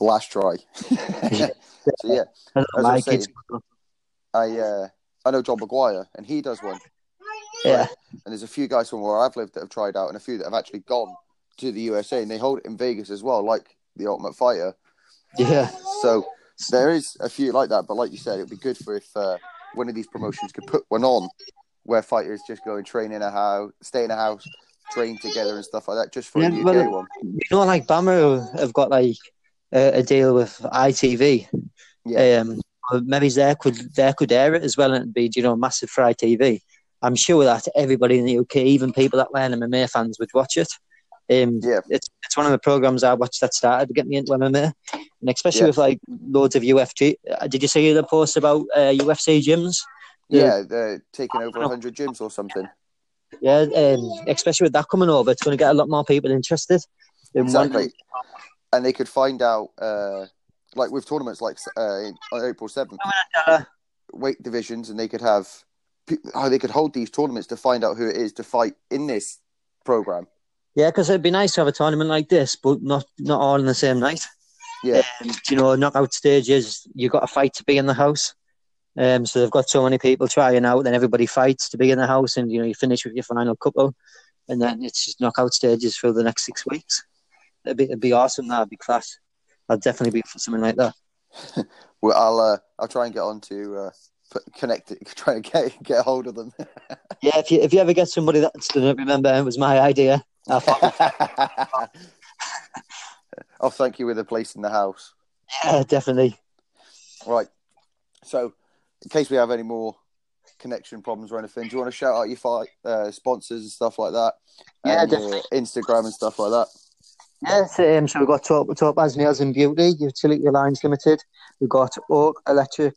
last try. so yeah, I as I saying, I uh, I know John Maguire, and he does one. Yeah, And there's a few guys from where I've lived that have tried out, and a few that have actually gone to the USA, and they hold it in Vegas as well, like the Ultimate Fighter. yeah, So there is a few like that, but like you said, it'd be good for if uh, one of these promotions could put one on where fighters just go and train in a house, stay in a house, train together and stuff like that, just for Yeah, a UK well, one. you know, like BAMMA have got like a, a deal with ITV. Yeah, Um, maybe they could they could air it as well, and it'd be you know massive for ITV. I'm sure that everybody in the UK, even people that weren't MMA fans, would watch it. Um, Yeah. it's it's one of the programs I watched that started to get me into MMA, and especially Yeah. with like loads of UFC. Uh, Did you see the post about uh, UFC gyms? yeah, they're taking over 100 gyms or something. Yeah, um, especially with that coming over, it's going to get a lot more people interested. in Exactly. And they could find out, uh, like with tournaments like uh, on April 7th, Uh, weight divisions, and they could have, how they could hold these tournaments to find out who it is to fight in this program. Yeah, because it'd be nice to have a tournament like this, but not not all in the same night. Yeah, Um, you know, knockout stages, you got a fight to be in the house. Um, so they've got so many people trying out, then everybody fights to be in the house, and you know you finish with your final couple, and then it's just knockout stages for the next six weeks. It'd be, it'd be awesome. That'd be class. I'd definitely be for something like that. well, I'll uh, I'll try and get on to uh, connect it, try and get get hold of them. Yeah, if you if you ever get somebody that doesn't remember it was my idea, I'll I'll thank you with a place in the house. yeah, definitely. Right. So, in case we have any more connection problems or anything, do you want to shout out your fight uh, sponsors and stuff like that? Yeah, and your Instagram and stuff like that. Yes, um, so we've got Top Top as Nails and Beauty, Utility Lines Limited. We've got Oak Electric,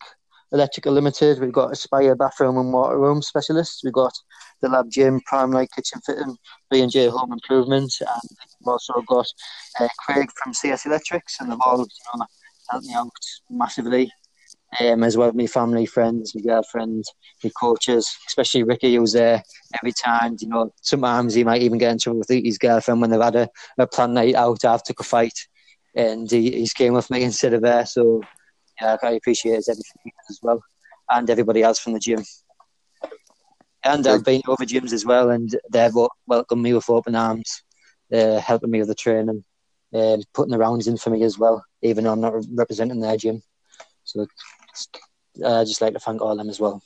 Electrical Limited. We've got Aspire Bathroom and Water Room Specialists. We've got the Lab Gym, Prime Light Kitchen Fitting, B and J Home Improvement, and we've also got uh, Craig from CS Electrics, and they've all you know helped me out massively. Um, as well as my family, friends, my girlfriend, my coaches, especially Ricky, who's there every time. You know, sometimes he might even get in trouble with his girlfriend when they've had a, a planned night out after a fight, and he, he's came with me instead of her. So, yeah, I appreciate everything as well, and everybody else from the gym. And I've been over gyms as well, and they've welcomed me with open arms, uh, helping me with the training, um, putting the rounds in for me as well, even though I'm not representing their gym. So, uh, I'd just like to thank all of them as well.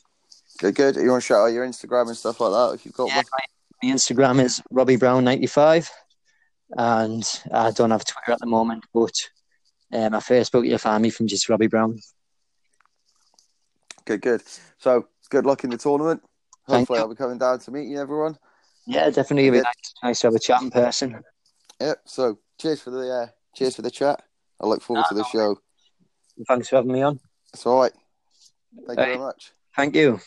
Good, good. You want to shout out your Instagram and stuff like that if you've got Yeah, one? my, Instagram is Robbie Brown ninety five, and I don't have Twitter at the moment, but uh, my Facebook you'll find me from just Robbie Brown. Good, good. So, good luck in the tournament. Hopefully. I'll be coming down to meet you, everyone. Yeah, definitely. It'd be nice, nice to have a chat in person. Yep. So, cheers for the uh, cheers for the chat. I look forward to the show. Thanks for having me on. It's all right. Thank you Right. very much. Thank you.